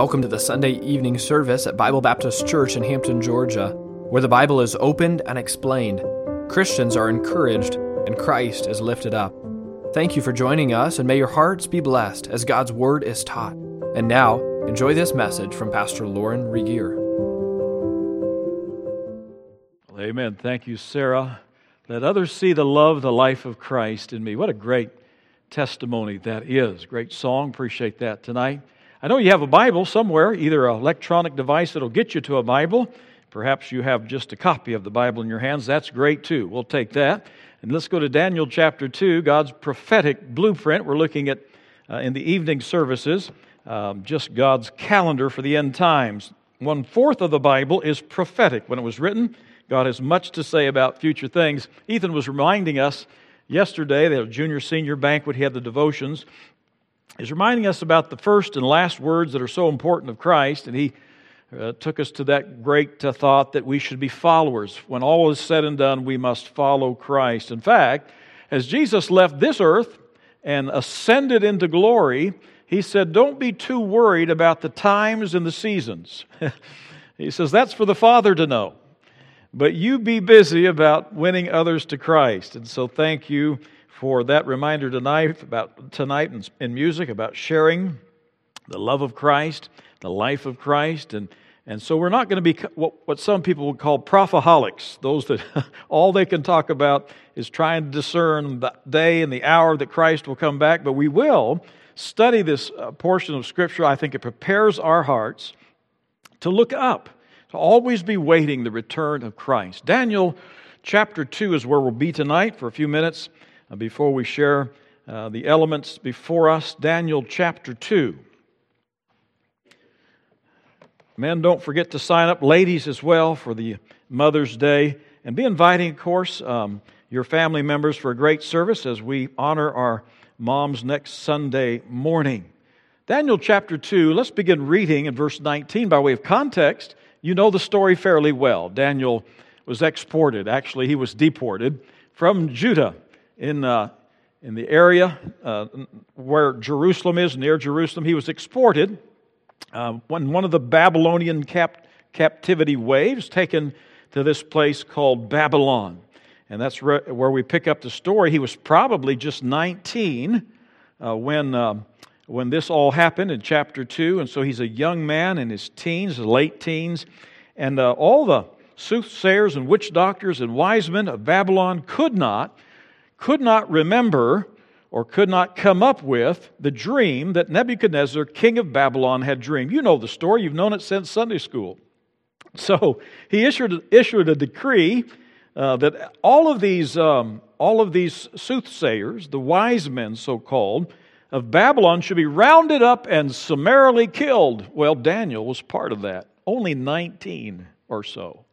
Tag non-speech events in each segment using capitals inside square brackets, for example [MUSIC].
Welcome to the Sunday evening service at Bible Baptist Church in Hampton, Georgia, where the Bible is opened and explained. Christians are encouraged and Christ is lifted up. Thank you for joining us, and may your hearts be blessed as God's Word is taught. And now, enjoy this message from Pastor Lauren Regier. Amen. Thank you, Sarah. Let others see the love, the life of Christ in me. What a great testimony that is. Great song. Appreciate that tonight. I know you have a Bible somewhere, either an electronic device that'll get you to a Bible. Perhaps you have just a copy of the Bible in your hands. That's great too. We'll take that. And let's go to Daniel chapter 2, God's prophetic blueprint. We're looking at uh, in the evening services, um, just God's calendar for the end times. One fourth of the Bible is prophetic. When it was written, God has much to say about future things. Ethan was reminding us yesterday, that the junior senior banquet, he had the devotions is reminding us about the first and last words that are so important of Christ, and he uh, took us to that great uh, thought that we should be followers. When all is said and done, we must follow Christ. In fact, as Jesus left this earth and ascended into glory, he said, Don't be too worried about the times and the seasons. [LAUGHS] he says, That's for the Father to know. But you be busy about winning others to Christ. And so, thank you for that reminder tonight about tonight in, in music about sharing the love of Christ, the life of Christ, and and so we're not going to be what, what some people would call prophaholics, those that [LAUGHS] all they can talk about is trying to discern the day and the hour that Christ will come back. But we will study this uh, portion of Scripture. I think it prepares our hearts to look up, to always be waiting the return of Christ. Daniel chapter 2 is where we'll be tonight for a few minutes. Uh, before we share uh, the elements before us, Daniel chapter 2. Men, don't forget to sign up, ladies as well, for the Mother's Day. And be inviting, of course, um, your family members for a great service as we honor our moms next Sunday morning. Daniel chapter 2, let's begin reading in verse 19 by way of context. You know the story fairly well. Daniel was exported, actually, he was deported from Judah in, uh, in the area uh, where Jerusalem is, near Jerusalem. He was exported uh, when one of the Babylonian cap- captivity waves taken to this place called Babylon. And that's re- where we pick up the story. He was probably just 19 uh, when, uh, when this all happened in chapter 2. And so he's a young man in his teens, late teens. And uh, all the soothsayers and witch doctors and wise men of Babylon could not could not remember or could not come up with the dream that Nebuchadnezzar, king of Babylon, had dreamed. You know the story, you've known it since Sunday school. So he issued, issued a decree uh, that all of these um, all of these soothsayers, the wise men so called, of Babylon should be rounded up and summarily killed. Well, Daniel was part of that, only 19 or so.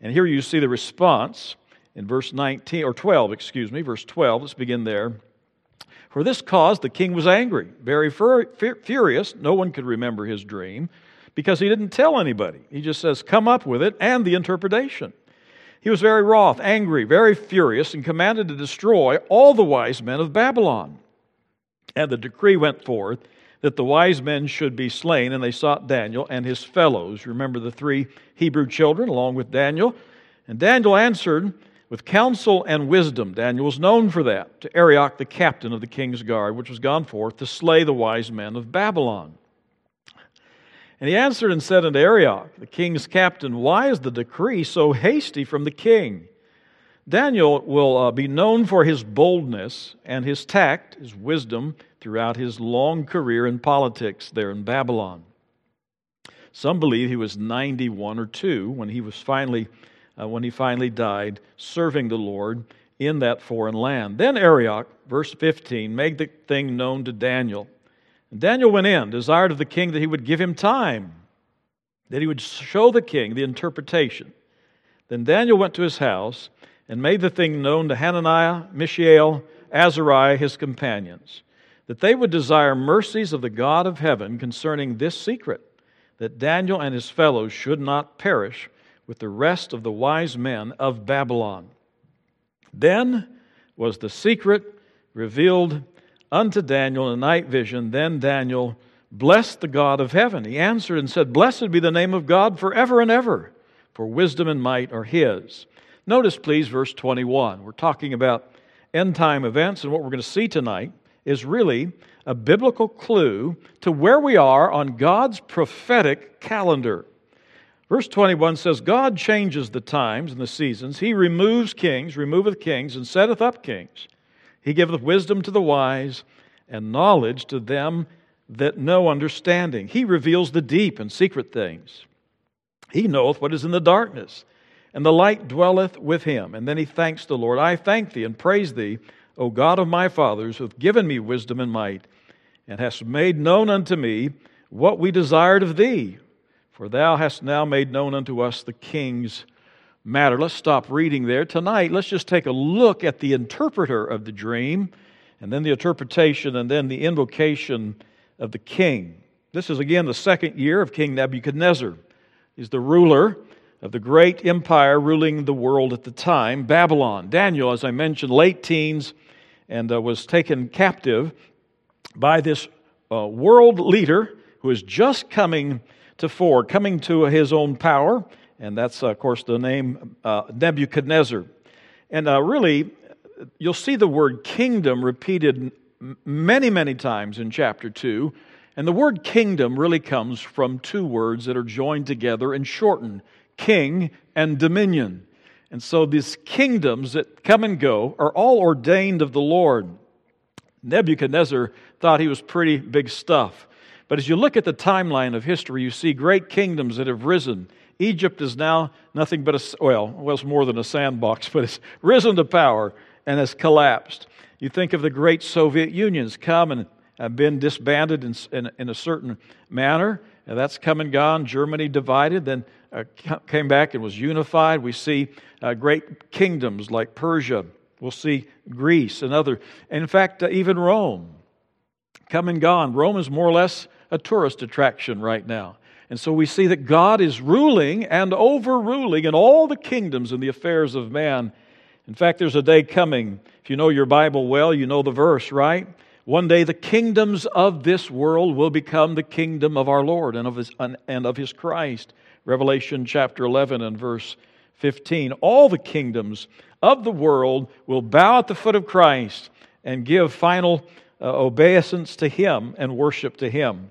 And here you see the response in verse 19 or 12, excuse me, verse 12. Let's begin there. For this cause the king was angry, very fur- furious. No one could remember his dream because he didn't tell anybody. He just says, Come up with it and the interpretation. He was very wroth, angry, very furious, and commanded to destroy all the wise men of Babylon. And the decree went forth that the wise men should be slain, and they sought Daniel and his fellows. Remember the three Hebrew children along with Daniel? And Daniel answered, with counsel and wisdom. Daniel was known for that, to Arioch, the captain of the king's guard, which was gone forth to slay the wise men of Babylon. And he answered and said unto Arioch, the king's captain, Why is the decree so hasty from the king? Daniel will uh, be known for his boldness and his tact, his wisdom, throughout his long career in politics there in Babylon. Some believe he was 91 or 2 when he was finally uh, when he finally died, serving the Lord in that foreign land. Then Arioch, verse 15, made the thing known to Daniel. And Daniel went in, desired of the king that he would give him time, that he would show the king the interpretation. Then Daniel went to his house and made the thing known to Hananiah, Mishael, Azariah, his companions, that they would desire mercies of the God of heaven concerning this secret, that Daniel and his fellows should not perish with the rest of the wise men of Babylon. Then was the secret revealed unto Daniel in a night vision. Then Daniel blessed the God of heaven. He answered and said, Blessed be the name of God forever and ever, for wisdom and might are his. Notice, please, verse 21. We're talking about end time events, and what we're going to see tonight is really a biblical clue to where we are on God's prophetic calendar. Verse 21 says, God changes the times and the seasons. He removes kings, removeth kings, and setteth up kings. He giveth wisdom to the wise and knowledge to them that know understanding. He reveals the deep and secret things. He knoweth what is in the darkness, and the light dwelleth with him. And then he thanks the Lord. I thank thee and praise thee, O God of my fathers, who hath given me wisdom and might, and hast made known unto me what we desired of thee for thou hast now made known unto us the king's matter. Let's stop reading there. Tonight, let's just take a look at the interpreter of the dream, and then the interpretation, and then the invocation of the king. This is again the second year of King Nebuchadnezzar. He's the ruler of the great empire ruling the world at the time, Babylon. Daniel, as I mentioned, late teens, and uh, was taken captive by this uh, world leader who is just coming to 4, coming to his own power, and that's, of course, the name uh, Nebuchadnezzar. And uh, really, you'll see the word kingdom repeated many, many times in chapter 2. And the word kingdom really comes from two words that are joined together and shortened king and dominion. And so these kingdoms that come and go are all ordained of the Lord. Nebuchadnezzar thought he was pretty big stuff. But as you look at the timeline of history, you see great kingdoms that have risen. Egypt is now nothing but a, well, well, it's more than a sandbox, [LAUGHS] but it's risen to power and has collapsed. You think of the great Soviet Union's come and have been disbanded in, in, in a certain manner. And that's come and gone. Germany divided, then uh, came back and was unified. We see uh, great kingdoms like Persia. We'll see Greece and other. And in fact, uh, even Rome come and gone. Rome is more or less a tourist attraction right now. And so we see that God is ruling and overruling in all the kingdoms and the affairs of man. In fact, there's a day coming. If you know your Bible well, you know the verse, right? One day the kingdoms of this world will become the kingdom of our Lord and of his, and of his Christ. Revelation chapter 11 and verse 15. All the kingdoms of the world will bow at the foot of Christ and give final uh, obeisance to him and worship to him.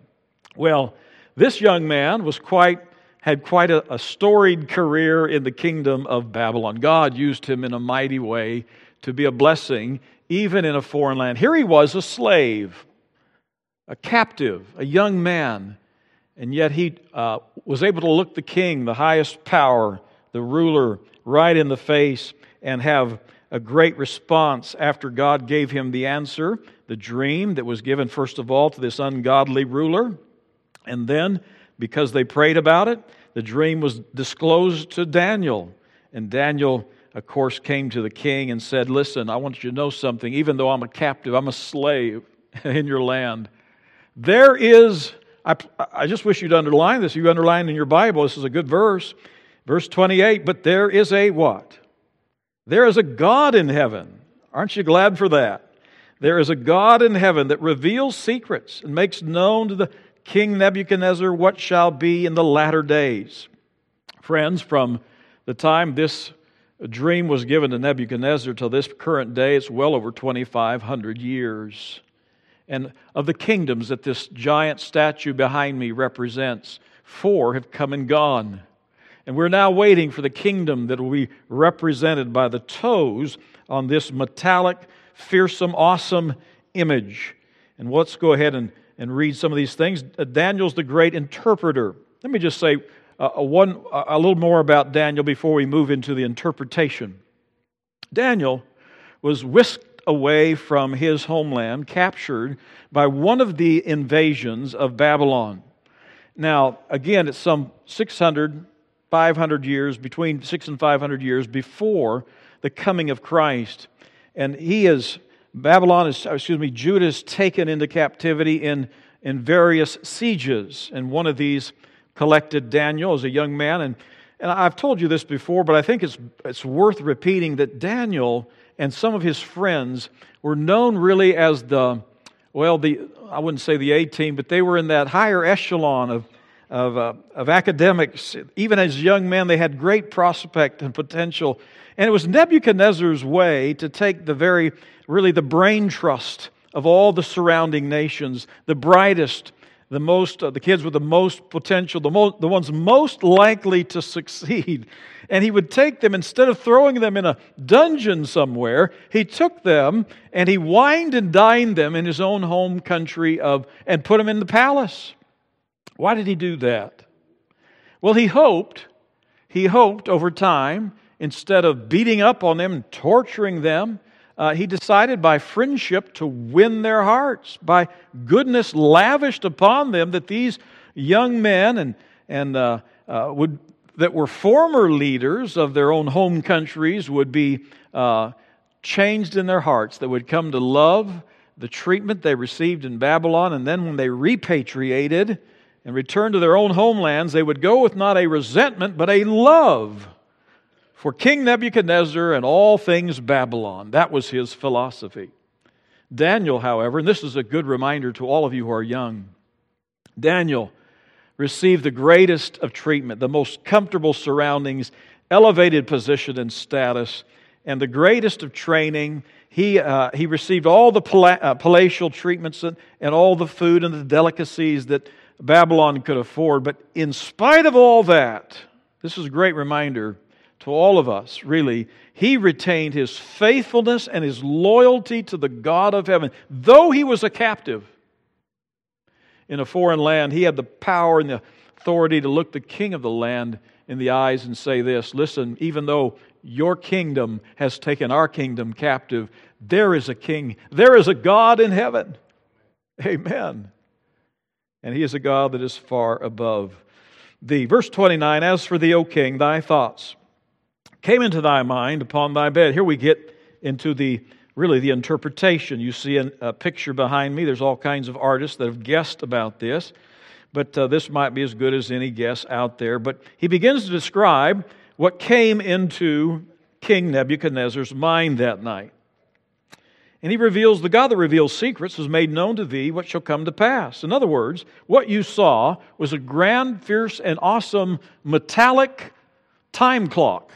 Well, this young man was quite had quite a, a, storied career in the kingdom of Babylon. God used him in a mighty way to be a blessing, even in a foreign land. Here he was, a slave, a captive, a young man, and yet he uh, was able to look the king, the highest power, the ruler, right in the face and have a great response after God gave him the answer, the dream that was given, first of all, to this ungodly ruler. And then, because they prayed about it, the dream was disclosed to Daniel. And Daniel, of course, came to the king and said, Listen, I want you to know something. Even though I'm a captive, I'm a slave [LAUGHS] in your land. There is, I, I just wish you'd underline this. You underline in your Bible, this is a good verse. Verse 28, but there is a what? There is a God in heaven. Aren't you glad for that? There is a God in heaven that reveals secrets and makes known to the King Nebuchadnezzar what shall be in the latter days. Friends, from the time this dream was given to Nebuchadnezzar till this current day, it's well over 2,500 years. And of the kingdoms that this giant statue behind me represents, four have come and gone. And we're now waiting for the kingdom that will be represented by the toes on this metallic, fearsome, awesome image. And let's go ahead and and read some of these things. Uh, Daniel's the great interpreter. Let me just say uh, a, one, a little more about Daniel before we move into the interpretation. Daniel was whisked away from his homeland, captured by one of the invasions of Babylon. Now, again, it's some 600, 500 years, between six and 500 years before the coming of Christ. And he is Babylon is, oh, excuse me, Judah is taken into captivity in, in various sieges. And one of these collected Daniel as a young man. And, and I've told you this before, but I think it's, it's worth repeating that Daniel and some of his friends were known really as the, well, the, I wouldn't say the A team, but they were in that higher echelon of, of, uh, of academics. Even as young men, they had great prospect and potential. And it was Nebuchadnezzar's way to take the very, really the brain trust of all the surrounding nations, the brightest, the most, uh, the kids with the most potential, the, most, the ones most likely to succeed. And he would take them, instead of throwing them in a dungeon somewhere, he took them and he wined and dined them in his own home country of, and put them in the palace. Why did he do that? Well, he hoped, he hoped over time, instead of beating up on them and torturing them, uh, he decided by friendship to win their hearts, by goodness lavished upon them, that these young men and, and uh, uh, would, that were former leaders of their own home countries would be uh, changed in their hearts, that would come to love the treatment they received in Babylon, and then when they repatriated and return to their own homelands, they would go with not a resentment, but a love for King Nebuchadnezzar and all things Babylon. That was his philosophy. Daniel, however, and this is a good reminder to all of you who are young, Daniel received the greatest of treatment, the most comfortable surroundings, elevated position and status, and the greatest of training. He, uh, he received all the uh, palatial treatments and, and all the food and the delicacies that Babylon could afford. But in spite of all that, this is a great reminder to all of us, really, he retained his faithfulness and his loyalty to the God of heaven. Though he was a captive in a foreign land, he had the power and the authority to look the king of the land in the eyes and say this Listen, even though your kingdom has taken our kingdom captive, there is a king, there is a God in heaven. Amen. And he is a God that is far above thee. Verse 29 As for thee, O king, thy thoughts came into thy mind upon thy bed. Here we get into the really the interpretation. You see a picture behind me. There's all kinds of artists that have guessed about this, but uh, this might be as good as any guess out there. But he begins to describe what came into King Nebuchadnezzar's mind that night. And he reveals, the God that reveals secrets has made known to thee what shall come to pass. In other words, what you saw was a grand, fierce, and awesome metallic time clock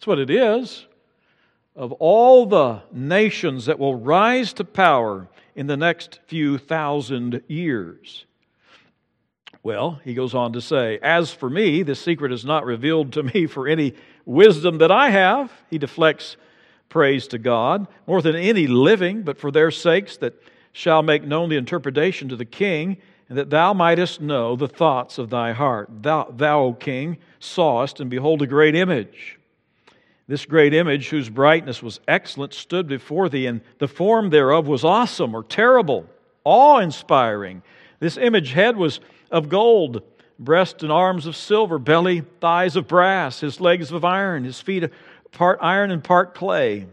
that's what it is. Of all the nations that will rise to power in the next few thousand years. Well, he goes on to say, As for me, the secret is not revealed to me for any wisdom that I have. He deflects praise to God, more than any living, but for their sakes that shall make known the interpretation to the king, and that thou mightest know the thoughts of thy heart. Thou, thou O king, sawest, and behold a great image. This great image, whose brightness was excellent, stood before thee, and the form thereof was awesome or terrible, awe inspiring. This image head was of gold, breast and arms of silver, belly, thighs of brass, his legs of iron, his feet part iron and part clay.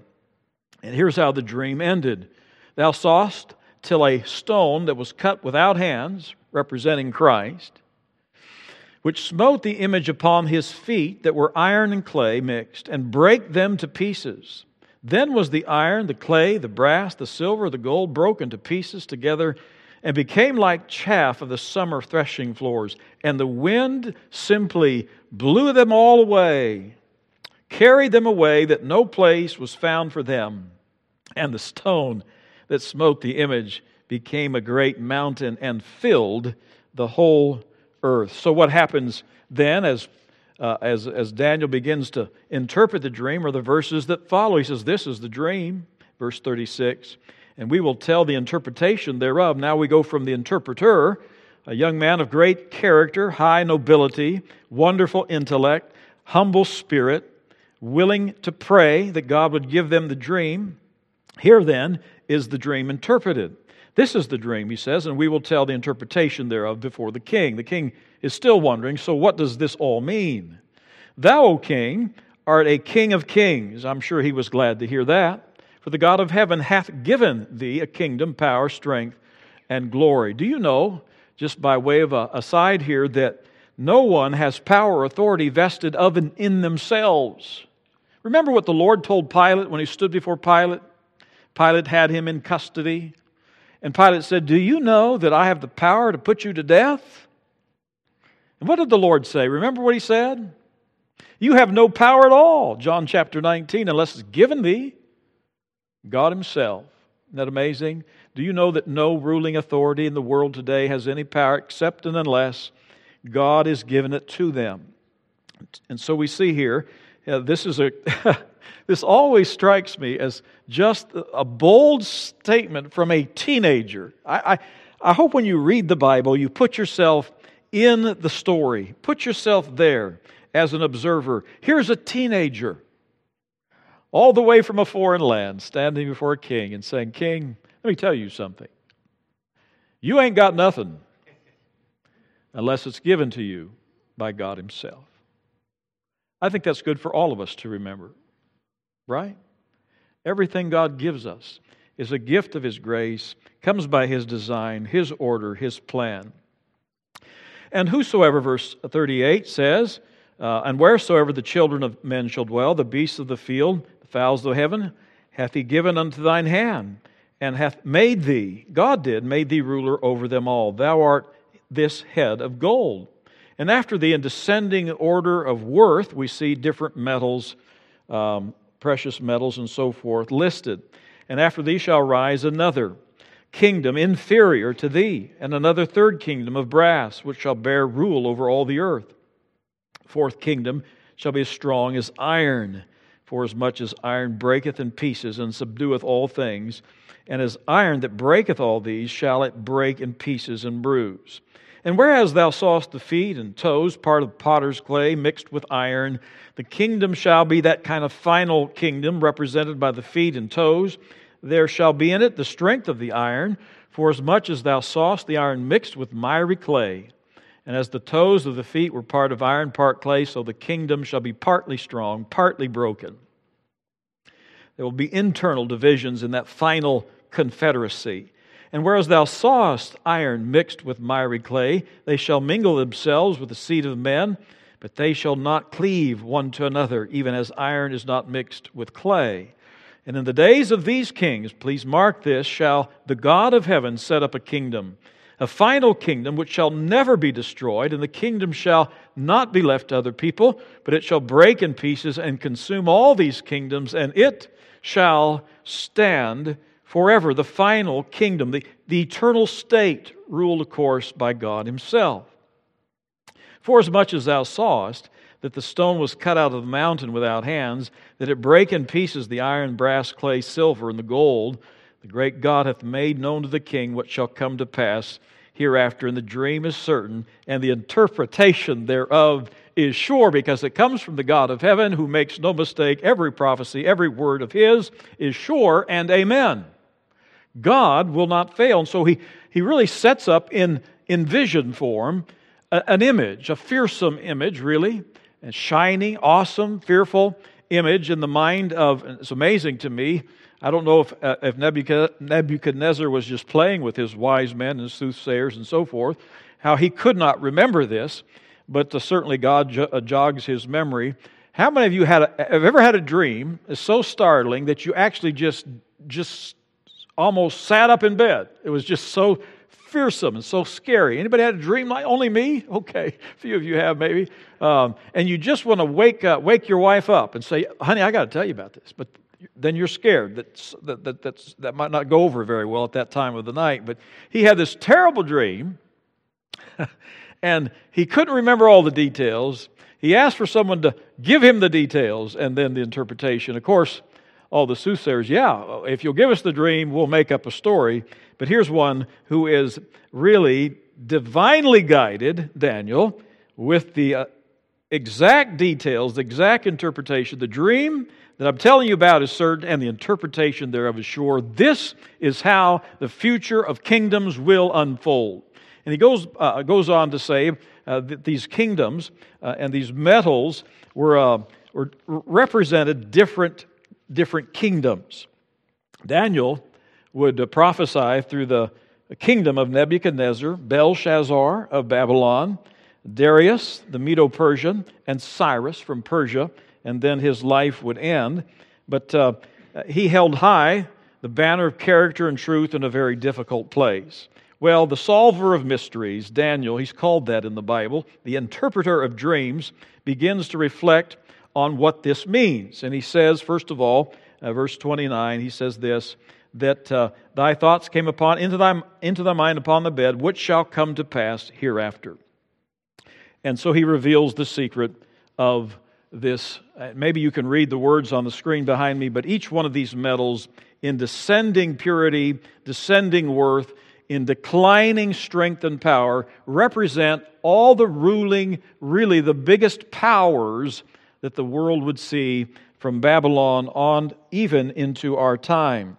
And here's how the dream ended Thou sawest till a stone that was cut without hands, representing Christ, which smote the image upon his feet that were iron and clay mixed, and brake them to pieces. Then was the iron, the clay, the brass, the silver, the gold broken to pieces together, and became like chaff of the summer threshing floors. And the wind simply blew them all away, carried them away, that no place was found for them. And the stone that smote the image became a great mountain and filled the whole earth. So, what happens then as, uh, as, as Daniel begins to interpret the dream are the verses that follow? He says, This is the dream, verse 36, and we will tell the interpretation thereof. Now we go from the interpreter, a young man of great character, high nobility, wonderful intellect, humble spirit, willing to pray that God would give them the dream. Here then is the dream interpreted. This is the dream, he says, and we will tell the interpretation thereof before the king. The king is still wondering, so what does this all mean? Thou, O king, art a king of kings. I'm sure he was glad to hear that. For the God of heaven hath given thee a kingdom, power, strength, and glory. Do you know, just by way of a aside here, that no one has power or authority vested of and in themselves? Remember what the Lord told Pilate when he stood before Pilate? Pilate had him in custody And Pilate said, Do you know that I have the power to put you to death? And what did the Lord say? Remember what he said? You have no power at all, John chapter 19, unless it's given thee God Himself. Isn't that amazing? Do you know that no ruling authority in the world today has any power except and unless God has given it to them? And so we see here, uh, this is a. [LAUGHS] this always strikes me as just a bold statement from a teenager. I, I, I hope when you read the Bible, you put yourself in the story, put yourself there as an observer. Here's a teenager, all the way from a foreign land, standing before a king and saying, King, let me tell you something. You ain't got nothing unless it's given to you by God Himself. I think that's good for all of us to remember, right? Everything God gives us is a gift of His grace, comes by His design, His order, His plan. And whosoever, verse 38 says, uh, and wheresoever the children of men shall dwell, the beasts of the field, the fowls of heaven, hath he given unto thine hand, and hath made thee, God did, made thee ruler over them all. Thou art this head of gold. And after the, in descending order of worth, we see different metals, um, precious metals, and so forth listed. And after thee shall rise another kingdom inferior to thee, and another third kingdom of brass, which shall bear rule over all the earth fourth kingdom shall be as strong as iron, for as much as iron breaketh in pieces and subdueth all things, and as iron that breaketh all these shall it break in pieces and bruise. And whereas thou sawest the feet and toes, part of potter's clay mixed with iron, the kingdom shall be that kind of final kingdom represented by the feet and toes. There shall be in it the strength of the iron, for as much as thou sawest the iron mixed with miry clay. And as the toes of the feet were part of iron, part clay, so the kingdom shall be partly strong, partly broken. There will be internal divisions in that final confederacy. And whereas thou sawest iron mixed with miry clay, they shall mingle themselves with the seed of men, but they shall not cleave one to another, even as iron is not mixed with clay. And in the days of these kings, please mark this, shall the God of heaven set up a kingdom a final kingdom which shall never be destroyed, and the kingdom shall not be left to other people, but it shall break in pieces and consume all these kingdoms, and it shall stand forever. The final kingdom, the, the eternal state, ruled, of course, by God Himself. For as much as thou sawest that the stone was cut out of the mountain without hands, that it brake in pieces the iron, brass, clay, silver, and the gold, the great God hath made known to the king what shall come to pass hereafter, and the dream is certain, and the interpretation thereof is sure, because it comes from the God of heaven who makes no mistake. Every prophecy, every word of his is sure and amen. God will not fail. And so he, he really sets up in, in vision form a, an image, a fearsome image, really, a shiny, awesome, fearful image in the mind of, it's amazing to me, I don't know if, uh, if Nebuchadnezzar was just playing with his wise men and soothsayers and so forth, how he could not remember this, but uh, certainly God jo- uh, jogs his memory. How many of you had a, have ever had a dream that's so startling that you actually just just almost sat up in bed? It was just so fearsome and so scary. Anybody had a dream like only me? [LAUGHS] Okay, a few of you have maybe. Um, and you just want to wake up, wake your wife up and say, "Honey, I got to tell you about this." But then you're scared. That's, that, that, that's, that might not go over very well at that time of the night. But he had this terrible dream, [LAUGHS] and he couldn't remember all the details. He asked for someone to give him the details and then the interpretation. Of course, all the soothsayers, yeah, if you'll give us the dream, we'll make up a story. But here's one who is really divinely guided, Daniel, with the uh, exact details, the exact interpretation. The dream that I'm telling you about is certain, and the interpretation thereof is sure. This is how the future of kingdoms will unfold. And he goes, uh, goes on to say uh, that these kingdoms uh, and these metals were, uh, were represented different, different kingdoms. Daniel would prophesy through the kingdom of Nebuchadnezzar, Belshazzar of Babylon, Darius, the Medo Persian, and Cyrus from Persia and then his life would end. But uh, he held high the banner of character and truth in a very difficult place. Well, the solver of mysteries, Daniel, he's called that in the Bible, the interpreter of dreams, begins to reflect on what this means. And he says, first of all, uh, verse 29, he says this that uh, thy thoughts came upon into thy, into thy mind upon the bed, which shall come to pass hereafter. And so he reveals the secret of this. Uh, maybe you can read the words on the screen behind me, but each one of these metals in descending purity, descending worth, in declining strength and power represent all the ruling, really the biggest powers that the world would see from Babylon on even into our time.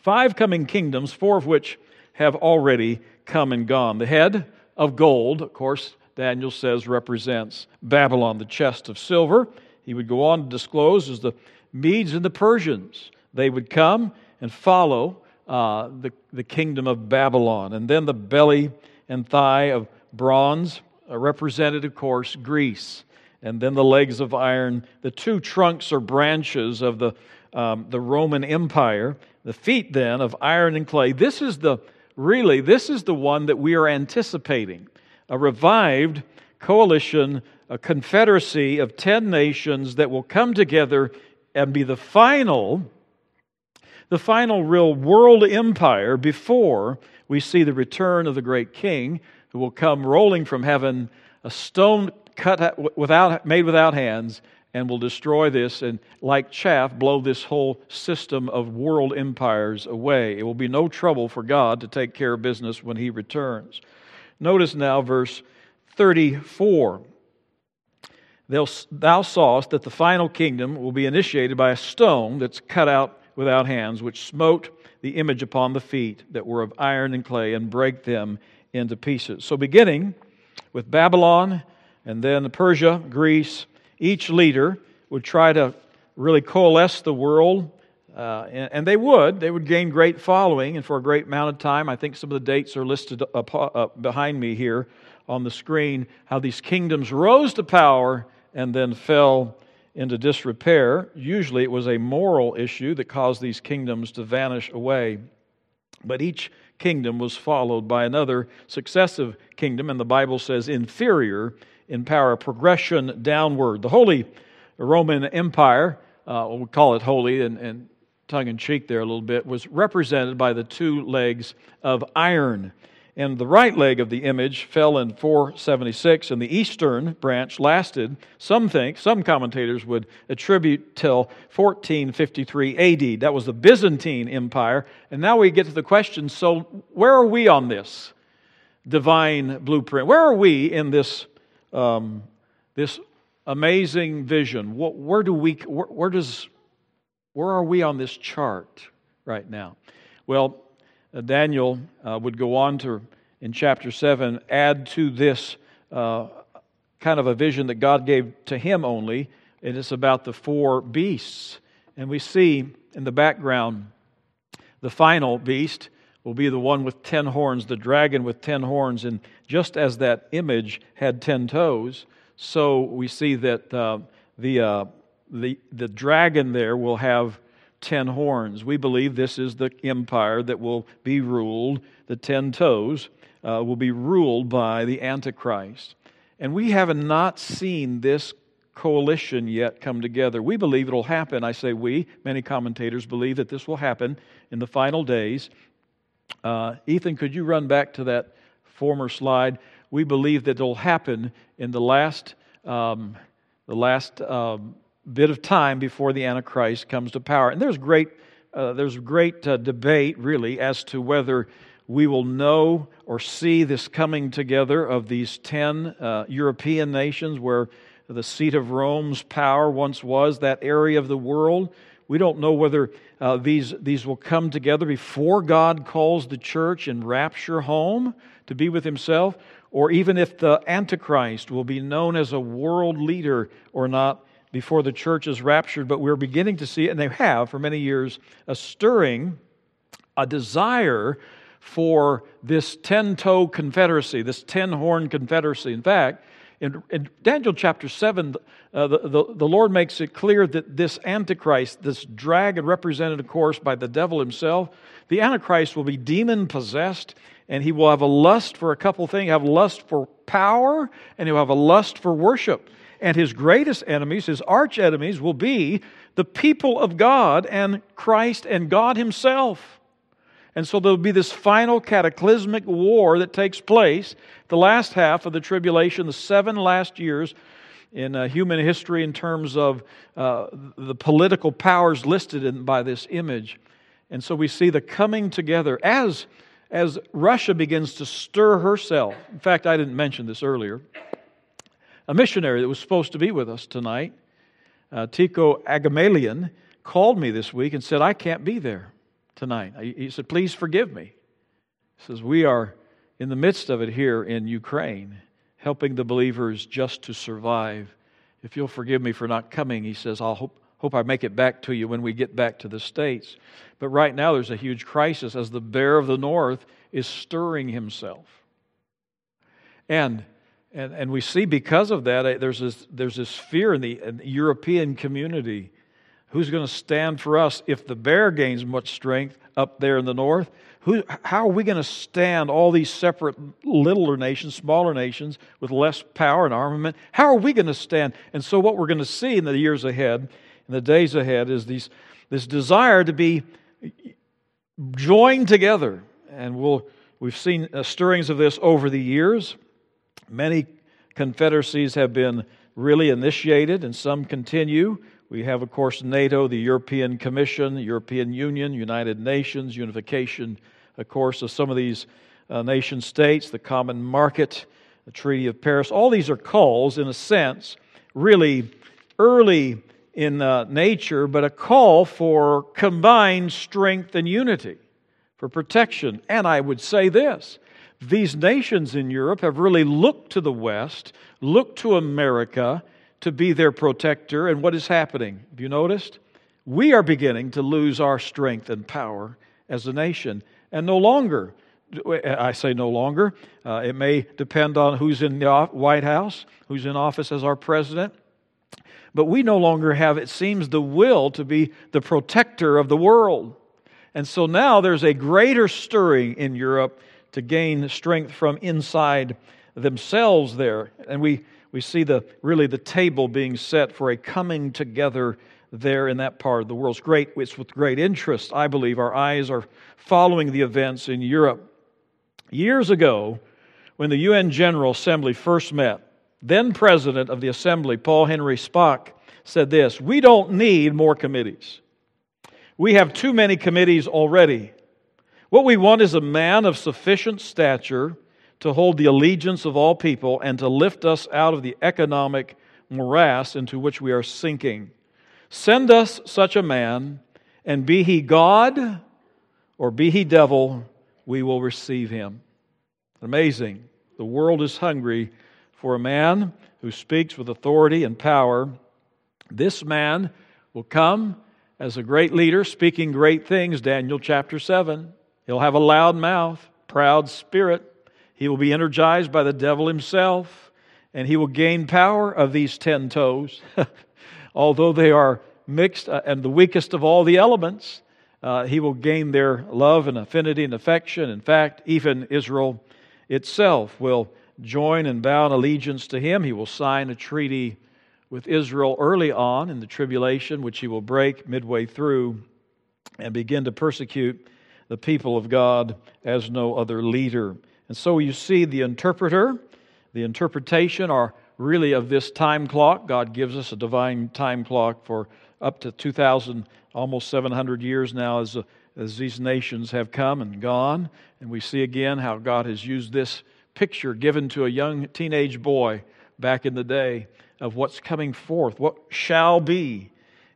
Five coming kingdoms, four of which have already come and gone. The head of gold, of course, Daniel says represents Babylon, the chest of silver. He would go on to disclose as the Medes and the Persians. They would come and follow uh, the, the kingdom of Babylon. And then the belly and thigh of bronze uh, represented, of course, Greece. And then the legs of iron, the two trunks or branches of the, um, the Roman Empire, the feet then of iron and clay. This is the, really, this is the one that we are anticipating. A revived coalition, a confederacy of 10 nations that will come together and be the final the final real world empire before we see the return of the great king who will come rolling from heaven, a stone cut without, made without hands, and will destroy this and, like chaff, blow this whole system of world empires away. It will be no trouble for God to take care of business when he returns. Notice now verse 34. Thou sawest that the final kingdom will be initiated by a stone that's cut out without hands, which smote the image upon the feet that were of iron and clay and break them into pieces. So, beginning with Babylon and then Persia, Greece, each leader would try to really coalesce the world. Uh, and, and, they would. They would gain great following, and for a great amount of time. I think some of the dates are listed up, up behind me here on the screen. How these kingdoms rose to power and then fell into disrepair. Usually it was a moral issue that caused these kingdoms to vanish away. But each kingdom was followed by another successive kingdom, and the Bible says inferior in power, progression downward. The Holy Roman Empire, uh, we call it holy and, and tongue in cheek there a little bit, was represented by the two legs of iron and the right leg of the image fell in 476, and the eastern branch lasted, some think, some commentators would attribute till 1453 AD. That was the Byzantine Empire. And now we get to the question so, where are we on this divine blueprint? Where are we in this, um, this amazing vision? What, where, do we, where, where, does, where are we on this chart right now? Well, uh, Daniel uh, would go on to, in chapter 7, add to this uh, kind of a vision that God gave to him only. And it's about the four beasts. And we see in the background the final beast will be the one with ten horns, the dragon with ten horns. And just as that image had ten toes, so we see that uh, the, uh, the, the dragon there will have ten horns. We believe this is the empire that will be ruled, the ten toes uh, will be ruled by the Antichrist. And we have not seen this coalition yet come together. We believe it'll happen. I say we, many commentators believe that this will happen in the final days. Uh, Ethan, could you run back to that former slide? We believe that it'll happen in the last, um, the last um, bit of time before the Antichrist comes to power. And there's great, uh, there's great uh, debate, really, as to whether we will know or see this coming together of these 10 uh, European nations where the seat of Rome's power once was, that area of the world. We don't know whether uh, these, these will come together before God calls the church in rapture home to be with himself, or even if the Antichrist will be known as a world leader or not before the church is raptured, but we're beginning to see, and they have for many years, a stirring, a desire for this 10 toe confederacy, this 10 horn confederacy. In fact, In, in Daniel chapter 7, uh, the, the, the Lord makes it clear that this Antichrist, this dragon represented, of course, by the devil himself, the Antichrist will be demon possessed and he will have a lust for a couple things. He'll have lust for power and he'll have a lust for worship. And his greatest enemies, his arch enemies, will be the people of God and Christ and God himself. And so there'll be this final cataclysmic war that takes place, the last half of the tribulation, the seven last years in uh, human history in terms of uh, the political powers listed in, by this image. And so we see the coming together as, as Russia begins to stir herself. In fact, I didn't mention this earlier. A missionary that was supposed to be with us tonight, uh, Agamalian, called me this week and said, I can't be there tonight. He said, Please forgive me. He says, We are in the midst of it here in Ukraine, helping the believers just to survive. If you'll forgive me for not coming, he says, I'll hope, hope I make it back to you when we get back to the States. But right now, there's a huge crisis as the bear of the north is stirring himself. And and, and we see because of that, eh, there's this, there's this fear in the, in the European community Who's going to stand for us if the bear gains much strength up there in the north? Who, how are we going to stand all these separate littler nations, smaller nations with less power and armament? How are we going to stand? And so, what we're going to see in the years ahead, in the days ahead, is these, this desire to be joined together. And we'll, we've seen uh, stirrings of this over the years. Many confederacies have been really initiated, and some continue. We have, of course, NATO, the European Commission, European Union, United Nations, unification, of course, of some of these uh, nation states, the common market, the Treaty of Paris. All these are calls, in a sense, really early in uh, nature, but a call for combined strength and unity, for protection. And I would say this these nations in Europe have really looked to the West, looked to America to be their protector. And what is happening? Have you noticed? We are beginning to lose our strength and power as a nation. And no longer, I say no longer, uh, it may depend on who's in the White House, who's in office as our president. But we no longer have, it seems, the will to be the protector of the world. And so now there's a greater stirring in Europe to gain strength from inside themselves there. And we we see the really the table being set for a coming together there in that part of the world. It's great. It's with great interest, I believe. Our eyes are following the events in Europe. Years ago, when the UN General Assembly first met, then President of the Assembly, Paul Henry Spaak, said this We don't need more committees. We have too many committees already. What we want is a man of sufficient stature to hold the allegiance of all people and to lift us out of the economic morass into which we are sinking. Send us such a man, and be he God or be he devil, we will receive him. Amazing. The world is hungry for a man who speaks with authority and power. This man will come as a great leader, speaking great things, Daniel chapter 7. He'll have a loud mouth, proud spirit. He will be energized by the devil himself, and he will gain power of these ten toes. [LAUGHS] Although they are mixed uh, and the weakest of all the elements, uh, he will gain their love and affinity and affection. In fact, even Israel itself will join and bow in allegiance to him. He will sign a treaty with Israel early on in the tribulation, which he will break midway through and begin to persecute the people of God as no other leader. And so you see the interpreter, the interpretation are really of this time clock. God gives us a divine time clock for up to 2,000, almost 700 years now as, as these nations have come and gone. And we see again how God has used this picture given to a young teenage boy back in the day of what's coming forth, what shall be.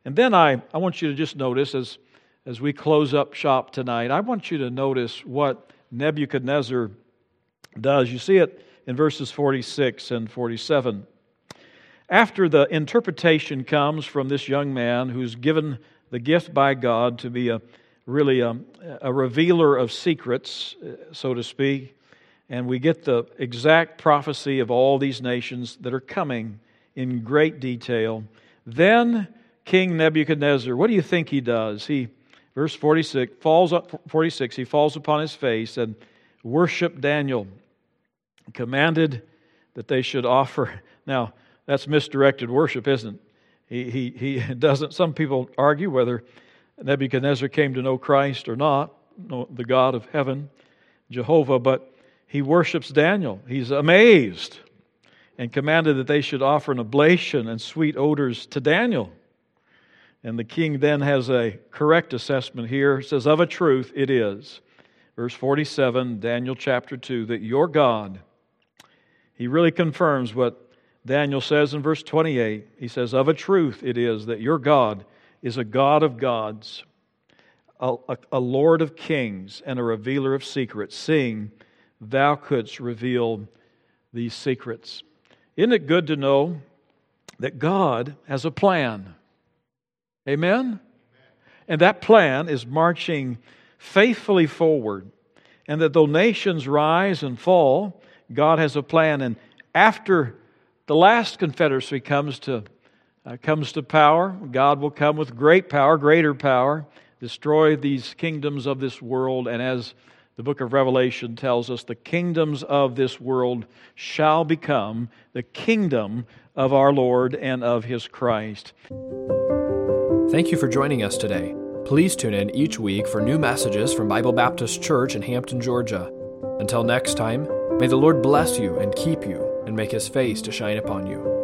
And then I, I want you to just notice as, as we close up shop tonight, I want you to notice what Nebuchadnezzar does. You see it in verses 46 and 47. After the interpretation comes from this young man who's given the gift by God to be a really a, a revealer of secrets, so to speak, and we get the exact prophecy of all these nations that are coming in great detail. Then King Nebuchadnezzar, what do you think he does? He, verse 46, falls up, 46, he falls upon his face and worshiped Daniel, commanded that they should offer. [LAUGHS] Now, that's misdirected worship, isn't it? He, he, he [LAUGHS] doesn't, some people argue whether Nebuchadnezzar came to know Christ or not, the God of heaven, Jehovah, but he worships Daniel. He's amazed and commanded that they should offer an oblation and sweet odors to Daniel. And the king then has a correct assessment here. Says, Of a truth it is. Verse 47, Daniel chapter 2, that your God, he really confirms what Daniel says in verse 28. He says, Of a truth it is that your God is a God of gods, a, a, a Lord of kings, and a revealer of secrets, seeing thou couldst reveal these secrets. Isn't it good to know that God has a plan? Amen? And that plan is marching faithfully forward. And that though nations rise and fall, God has a plan. And after the last confederacy comes to, uh, comes to power, God will come with great power, greater power, destroy these kingdoms of this world. And as the book of Revelation tells us the kingdoms of this world shall become the kingdom of our Lord and of his Christ. Thank you for joining us today. Please tune in each week for new messages from Bible Baptist Church in Hampton, Georgia. Until next time, may the Lord bless you and keep you and make his face to shine upon you.